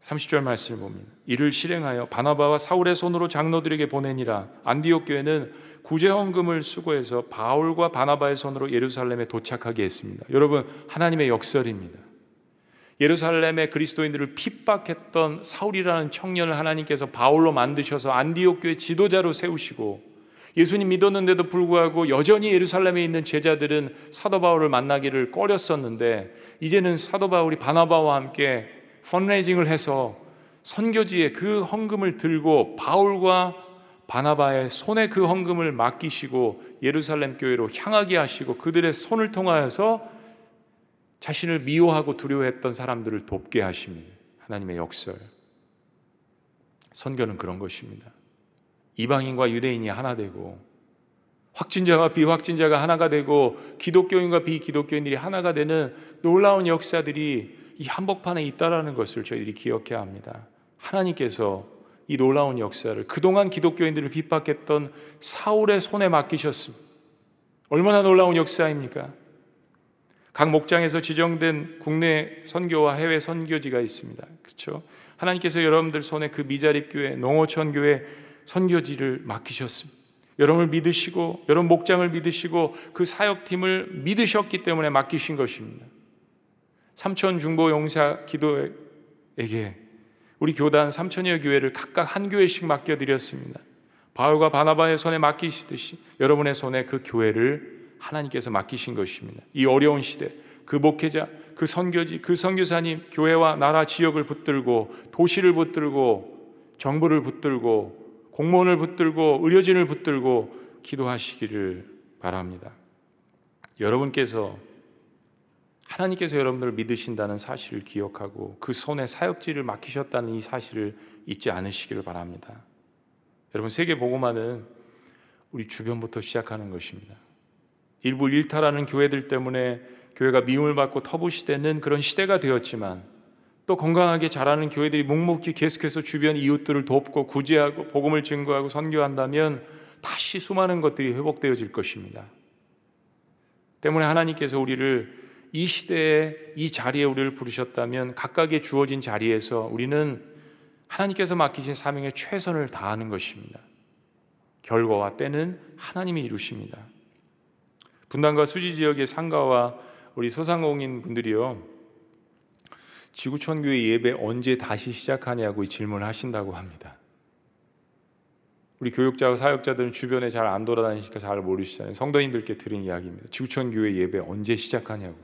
30절 말씀을 봅니다. 이를 실행하여 바나바와 사울의 손으로 장로들에게 보내니라. 안디옥 교회는 구제 헌금을 수고해서 바울과 바나바의 손으로 예루살렘에 도착하게 했습니다. 여러분, 하나님의 역설입니다. 예루살렘의 그리스도인들을 핍박했던 사울이라는 청년을 하나님께서 바울로 만드셔서 안디옥 교회 지도자로 세우시고 예수님 믿었는데도 불구하고 여전히 예루살렘에 있는 제자들은 사도 바울을 만나기를 꺼렸었는데 이제는 사도 바울이 바나바와 함께 펀레이징을 해서 선교지에 그 헌금을 들고 바울과 바나바의 손에 그 헌금을 맡기시고 예루살렘 교회로 향하게 하시고 그들의 손을 통하여서 자신을 미워하고 두려워했던 사람들을 돕게 하십니다. 하나님의 역설. 선교는 그런 것입니다. 이방인과 유대인이 하나 되고 확진자와 비확진자가 하나가 되고 기독교인과 비기독교인들이 하나가 되는 놀라운 역사들이 이 한복판에 있다라는 것을 저희들이 기억해야 합니다. 하나님께서 이 놀라운 역사를 그동안 기독교인들을 핍박했던 사울의 손에 맡기셨습니다. 얼마나 놀라운 역사입니까? 각 목장에서 지정된 국내 선교와 해외 선교지가 있습니다. 그렇죠? 하나님께서 여러분들 손에 그 미자립 교회, 농어촌 교회 선교지를 맡기셨습니다. 여러분을 믿으시고 여러분 목장을 믿으시고 그 사역팀을 믿으셨기 때문에 맡기신 것입니다. 삼천 중보 용사 기도에게 우리 교단 삼천여 교회를 각각 한 교회씩 맡겨 드렸습니다. 바울과 바나바의 손에 맡기시듯이 여러분의 손에 그 교회를 하나님께서 맡기신 것입니다. 이 어려운 시대 그 목회자, 그 선교지, 그 선교사님 교회와 나라 지역을 붙들고 도시를 붙들고 정부를 붙들고 공무원을 붙들고 의료진을 붙들고 기도하시기를 바랍니다. 여러분께서 하나님께서 여러분들을 믿으신다는 사실을 기억하고 그 손에 사역지를 맡기셨다는 이 사실을 잊지 않으시기를 바랍니다. 여러분 세계 복음화는 우리 주변부터 시작하는 것입니다. 일부 일탈하는 교회들 때문에 교회가 미움을 받고 터부시되는 그런 시대가 되었지만 또 건강하게 자라는 교회들이 묵묵히 계속해서 주변 이웃들을 돕고 구제하고 복음을 증거하고 선교한다면 다시 수많은 것들이 회복되어질 것입니다. 때문에 하나님께서 우리를 이 시대에 이 자리에 우리를 부르셨다면 각각의 주어진 자리에서 우리는 하나님께서 맡기신 사명에 최선을 다하는 것입니다. 결과와 때는 하나님이 이루십니다. 분당과 수지 지역의 상가와 우리 소상공인 분들이요. 지구촌 교회 예배 언제 다시 시작하냐고 질문을 하신다고 합니다. 우리 교육자와 사역자들은 주변에 잘 안 돌아다니니까 잘 모르시잖아요. 성도님들께 드린 이야기입니다. 지구촌 교회 예배 언제 시작하냐고.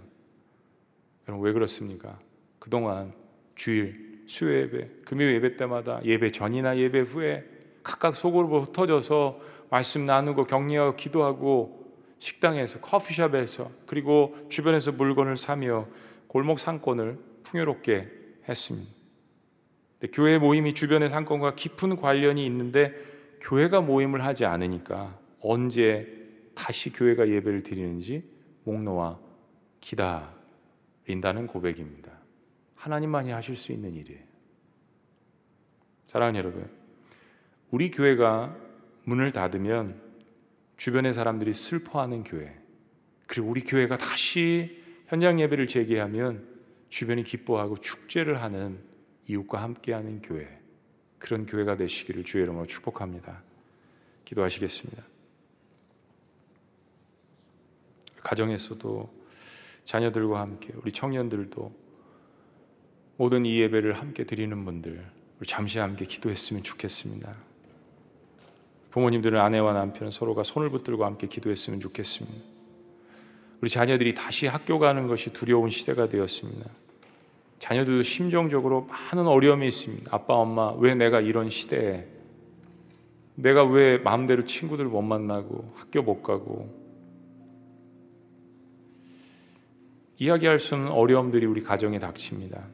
여러분 왜 그렇습니까? 그동안 주일, 수요 예배, 금요 예배 때마다 예배 전이나 예배 후에 각각 속으로 흩어져서 말씀 나누고 격려하고 기도하고 식당에서 커피숍에서 그리고 주변에서 물건을 사며 골목 상권을 풍요롭게 했습니다. 교회 모임이 주변의 상권과 깊은 관련이 있는데 교회가 모임을 하지 않으니까 언제 다시 교회가 예배를 드리는지 목 놓아 기다린다는 고백입니다. 하나님만이 하실 수 있는 일이에요. 사랑하는 여러분, 우리 교회가 문을 닫으면 주변의 사람들이 슬퍼하는 교회, 그리고 우리 교회가 다시 현장 예배를 재개하면 주변이 기뻐하고 축제를 하는 이웃과 함께하는 교회, 그런 교회가 되시기를 주의 이름으로 축복합니다. 기도하시겠습니다. 가정에서도 자녀들과 함께 우리 청년들도 모든 이 예배를 함께 드리는 분들 우리 잠시 함께 기도했으면 좋겠습니다. 부모님들은 아내와 남편은 서로가 손을 붙들고 함께 기도했으면 좋겠습니다. 우리 자녀들이 다시 학교 가는 것이 두려운 시대가 되었습니다. 자녀들도 심정적으로 많은 어려움이 있습니다. 아빠, 엄마, 왜 내가 이런 시대에 내가 왜 마음대로 친구들 못 만나고 학교 못 가고 이야기할 수 없는 어려움들이 우리 가정에 닥칩니다.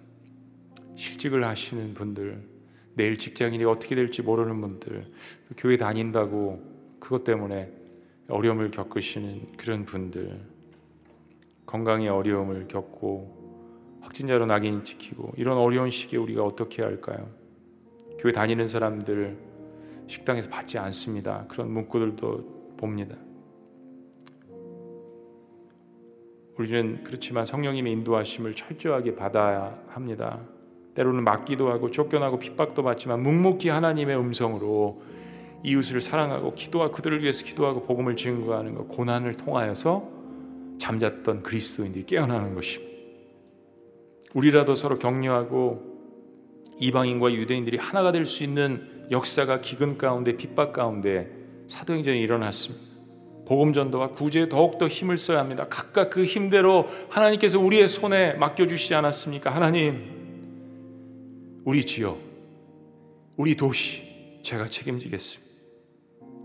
실직을 하시는 분들, 내일 직장인이 어떻게 될지 모르는 분들, 교회 다닌다고 그것 때문에 어려움을 겪으시는 그런 분들, 건강에 어려움을 겪고 확진자로 낙인 찍히고 이런 어려운 시기에 우리가 어떻게 해야 할까요? 교회 다니는 사람들 식당에서 받지 않습니다. 그런 문구들도 봅니다. 우리는 그렇지만 성령님의 인도하심을 철저하게 받아야 합니다. 때로는 맞기도 하고 쫓겨나고 핍박도 받지만 묵묵히 하나님의 음성으로 이웃을 사랑하고 기도하 그들을 위해서 기도하고 복음을 증거하는 것 고난을 통하여서 잠잤던 그리스도인들이 깨어나는 것입니다. 우리라도 서로 격려하고 이방인과 유대인들이 하나가 될 수 있는 역사가 기근 가운데 핍박 가운데 사도행전이 일어났습니다. 복음 전도와 구제에 더욱더 힘을 써야 합니다. 각각 그 힘대로 하나님께서 우리의 손에 맡겨 주시지 않았습니까? 하나님 우리 지역, 우리 도시 제가 책임지겠습니다.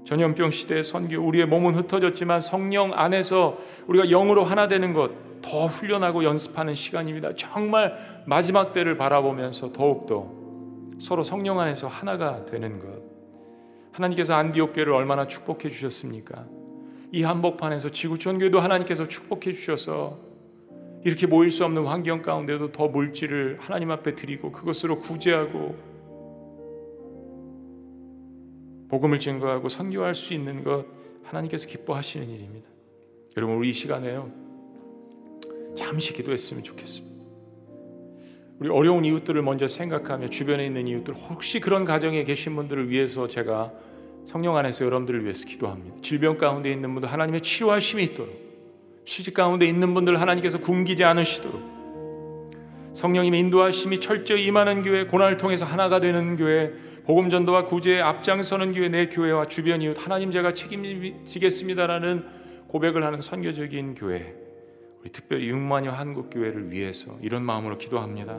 전염병 시대의 선교 우리의 몸은 흩어졌지만 성령 안에서 우리가 영으로 하나 되는 것 더 훈련하고 연습하는 시간입니다. 정말 마지막 때를 바라보면서 더욱더 서로 성령 안에서 하나가 되는 것. 하나님께서 안디옥 교회를 얼마나 축복해 주셨습니까? 이 한복판에서 지구촌 교회도 하나님께서 축복해 주셔서 이렇게 모일 수 없는 환경 가운데도 더 물질을 하나님 앞에 드리고 그것으로 구제하고 복음을 증거하고 선교할 수 있는 것 하나님께서 기뻐하시는 일입니다. 여러분 우리 이 시간에요. 잠시 기도했으면 좋겠습니다. 우리 어려운 이웃들을 먼저 생각하며 주변에 있는 이웃들 혹시 그런 가정에 계신 분들을 위해서 제가 성령 안에서 여러분들을 위해서 기도합니다. 질병 가운데 있는 분들 하나님의 치료하심이 있도록 시집 가운데 있는 분들 하나님께서 굶기지 않으시도록 성령님의 인도하심이 철저히 임하는 교회 고난을 통해서 하나가 되는 교회 복음 전도와 구제에 앞장서는 교회 내 교회와 주변 이웃 하나님 제가 책임지겠습니다라는 고백을 하는 선교적인 교회 우리 특별히 6만여 한국 교회를 위해서 이런 마음으로 기도합니다.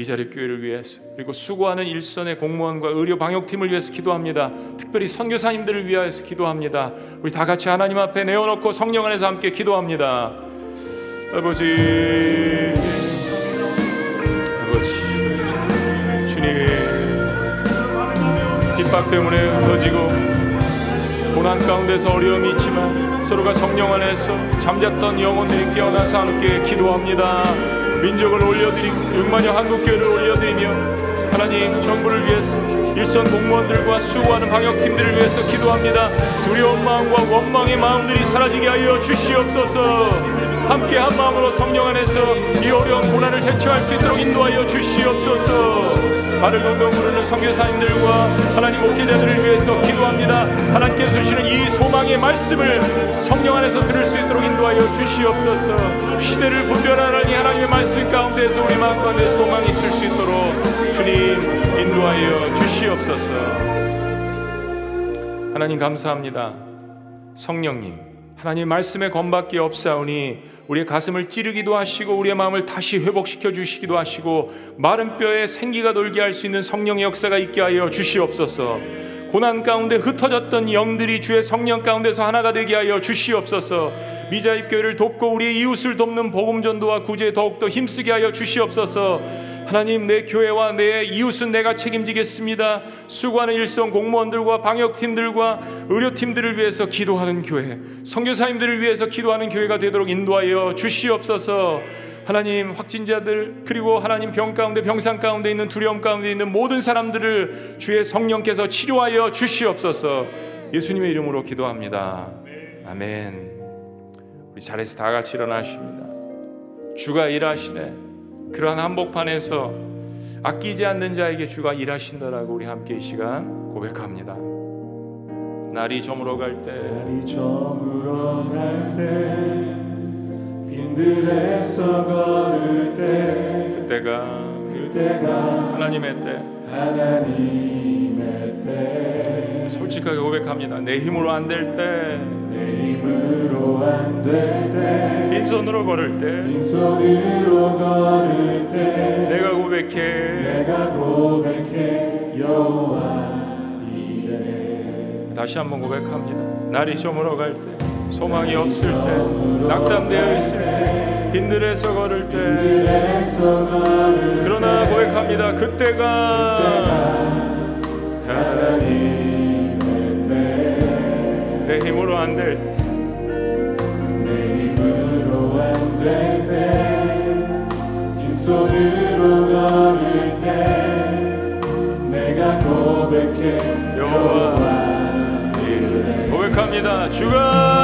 미자립 교회를 위해서 그리고 수고하는 일선의 공무원과 의료 방역팀을 위해서 기도합니다. 특별히 선교사님들을 위하여서 기도합니다. 우리 다 같이 하나님 앞에 내어놓고 성령 안에서 함께 기도합니다. 아버지, 아버지, 주님, 핍박 때문에 흩어지고 고난 가운데서 어려움이 있지만 서로가 성령 안에서 잠잤던 영혼들이 깨어나서 함께 기도합니다. 민족을 올려드리고 6만여 한국교회를 올려드리며 하나님 정부를 위해서 일선 공무원들과 수고하는 방역팀들을 위해서 기도합니다. 두려운 마음과 원망의 마음들이 사라지게 하여 주시옵소서. 함께 한 마음으로 성령 안에서 이 어려운 고난을 대처할 수 있도록 인도하여 주시옵소서. 발을 동동 부르는 성교사님들과 하나님 목회자들을 위해서 기도합니다. 하나님께서 주시는 이 소망의 말씀을 성령 안에서 들을 수 있도록 인도하여 주시옵소서. 시대를 분별하라니 하나님의 말씀 가운데서 우리 마음 가운데 소망이 있을 수 있도록 주님 인도하여 주시옵소서. 하나님 감사합니다. 성령님, 하나님 말씀에 건밖에 없사오니 우리의 가슴을 찌르기도 하시고 우리의 마음을 다시 회복시켜 주시기도 하시고 마른 뼈에 생기가 돌게 할 수 있는 성령의 역사가 있게 하여 주시옵소서. 고난 가운데 흩어졌던 영들이 주의 성령 가운데서 하나가 되게 하여 주시옵소서. 미자입 교회를 돕고 우리의 이웃을 돕는 복음 전도와 구제에 더욱더 힘쓰게 하여 주시옵소서. 하나님 내 교회와 내 이웃은 내가 책임지겠습니다. 수고하는 일선 공무원들과 방역팀들과 의료팀들을 위해서 기도하는 교회, 선교사님들을 위해서 기도하는 교회가 되도록 인도하여 주시옵소서. 하나님 확진자들 그리고 하나님 병 가운데 병상 가운데 있는 두려움 가운데 있는 모든 사람들을 주의 성령께서 치료하여 주시옵소서. 예수님의 이름으로 기도합니다. 아멘. 우리 자리에서 다 같이 일어나십니다. 주가 일하시네. 그러한 한복판에서 아끼지 않는 자에게 주가 일하신다라고 우리 함께 이 시간 고백합니다. 날이 저물어 갈 때, 날이 저물어 갈 때 빈들에서 걸을 때 그때가 그때가 하나님의 때, 하나님의 때 솔직하게 고백합니다. 내 힘으로 안 될 때, 내 힘으로 안 될 때. 빈손으로 걸을 때, 빈손으로 걸을 때. 내가 고백해. 내가 고백해. 여호와 이래 다시 한번 고백합니다. 날이 저물어 갈 때, 소망이 없을 때, 낙담되어 있을 때, 빈들에서 걸을 때, 빈들에서 걸을 그러나 고백합니다. 그때가 하나님 내 힘으로 안 될 때, 빈손으로 걸을 때, 내가 고백해 여호와. 고백합니다. 주가!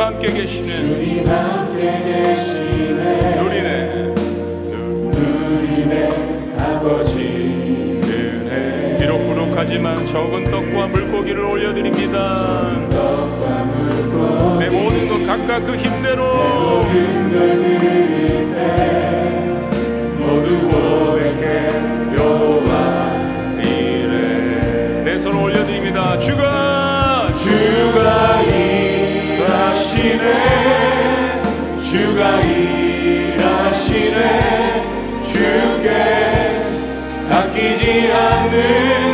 주님 함께 계시는 주님 함께 계시네 누리네. 누리네 아버지 은혜. 비록 부족하지만 적은 떡과 물고기를 올려드립니다. 떡과 물고 내 모든 것 각각 그 힘대로 모든 걸 드릴 때 모두 고백해 여호와 이래 내 손을 올려드립니다. 주가 주가 일하시네 주가 일하시네. 주께 아끼지 않는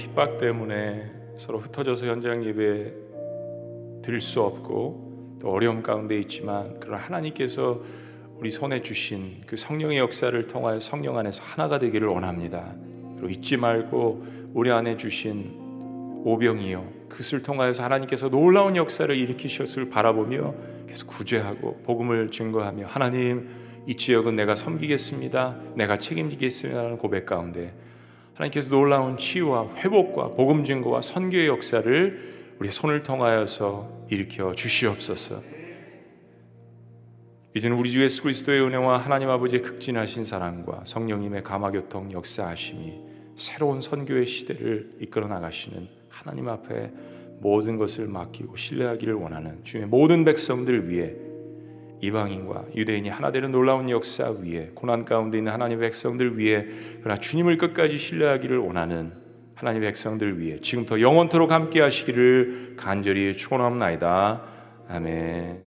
핍박 때문에 서로 흩어져서 현장 예배 드릴 수 없고 또 어려움 가운데 있지만 그러나 하나님께서 우리 손에 주신 그 성령의 역사를 통하여 성령 안에서 하나가 되기를 원합니다. 그리고 잊지 말고 우리 안에 주신 오병이요 그것을 통하여서 하나님께서 놀라운 역사를 일으키셨을 바라보며 계속 구제하고 복음을 증거하며 하나님 이 지역은 내가 섬기겠습니다. 내가 책임지겠습니다라는 고백 가운데 하나님께서 놀라운 치유와 회복과 복음 증거와 선교의 역사를 우리 손을 통하여서 일으켜 주시옵소서. 이제는 우리 주 예수 그리스도의 은혜와 하나님 아버지의 극진하신 사랑과 성령님의 감화교통 역사하심이 새로운 선교의 시대를 이끌어 나가시는 하나님 앞에 모든 것을 맡기고 신뢰하기를 원하는 주의 모든 백성들 위해 이방인과 유대인이 하나 되는 놀라운 역사 위에 고난 가운데 있는 하나님의 백성들 위해 그러나 주님을 끝까지 신뢰하기를 원하는 하나님의 백성들 위해 지금부터 영원토록 함께 하시기를 간절히 축원합니다. 아멘.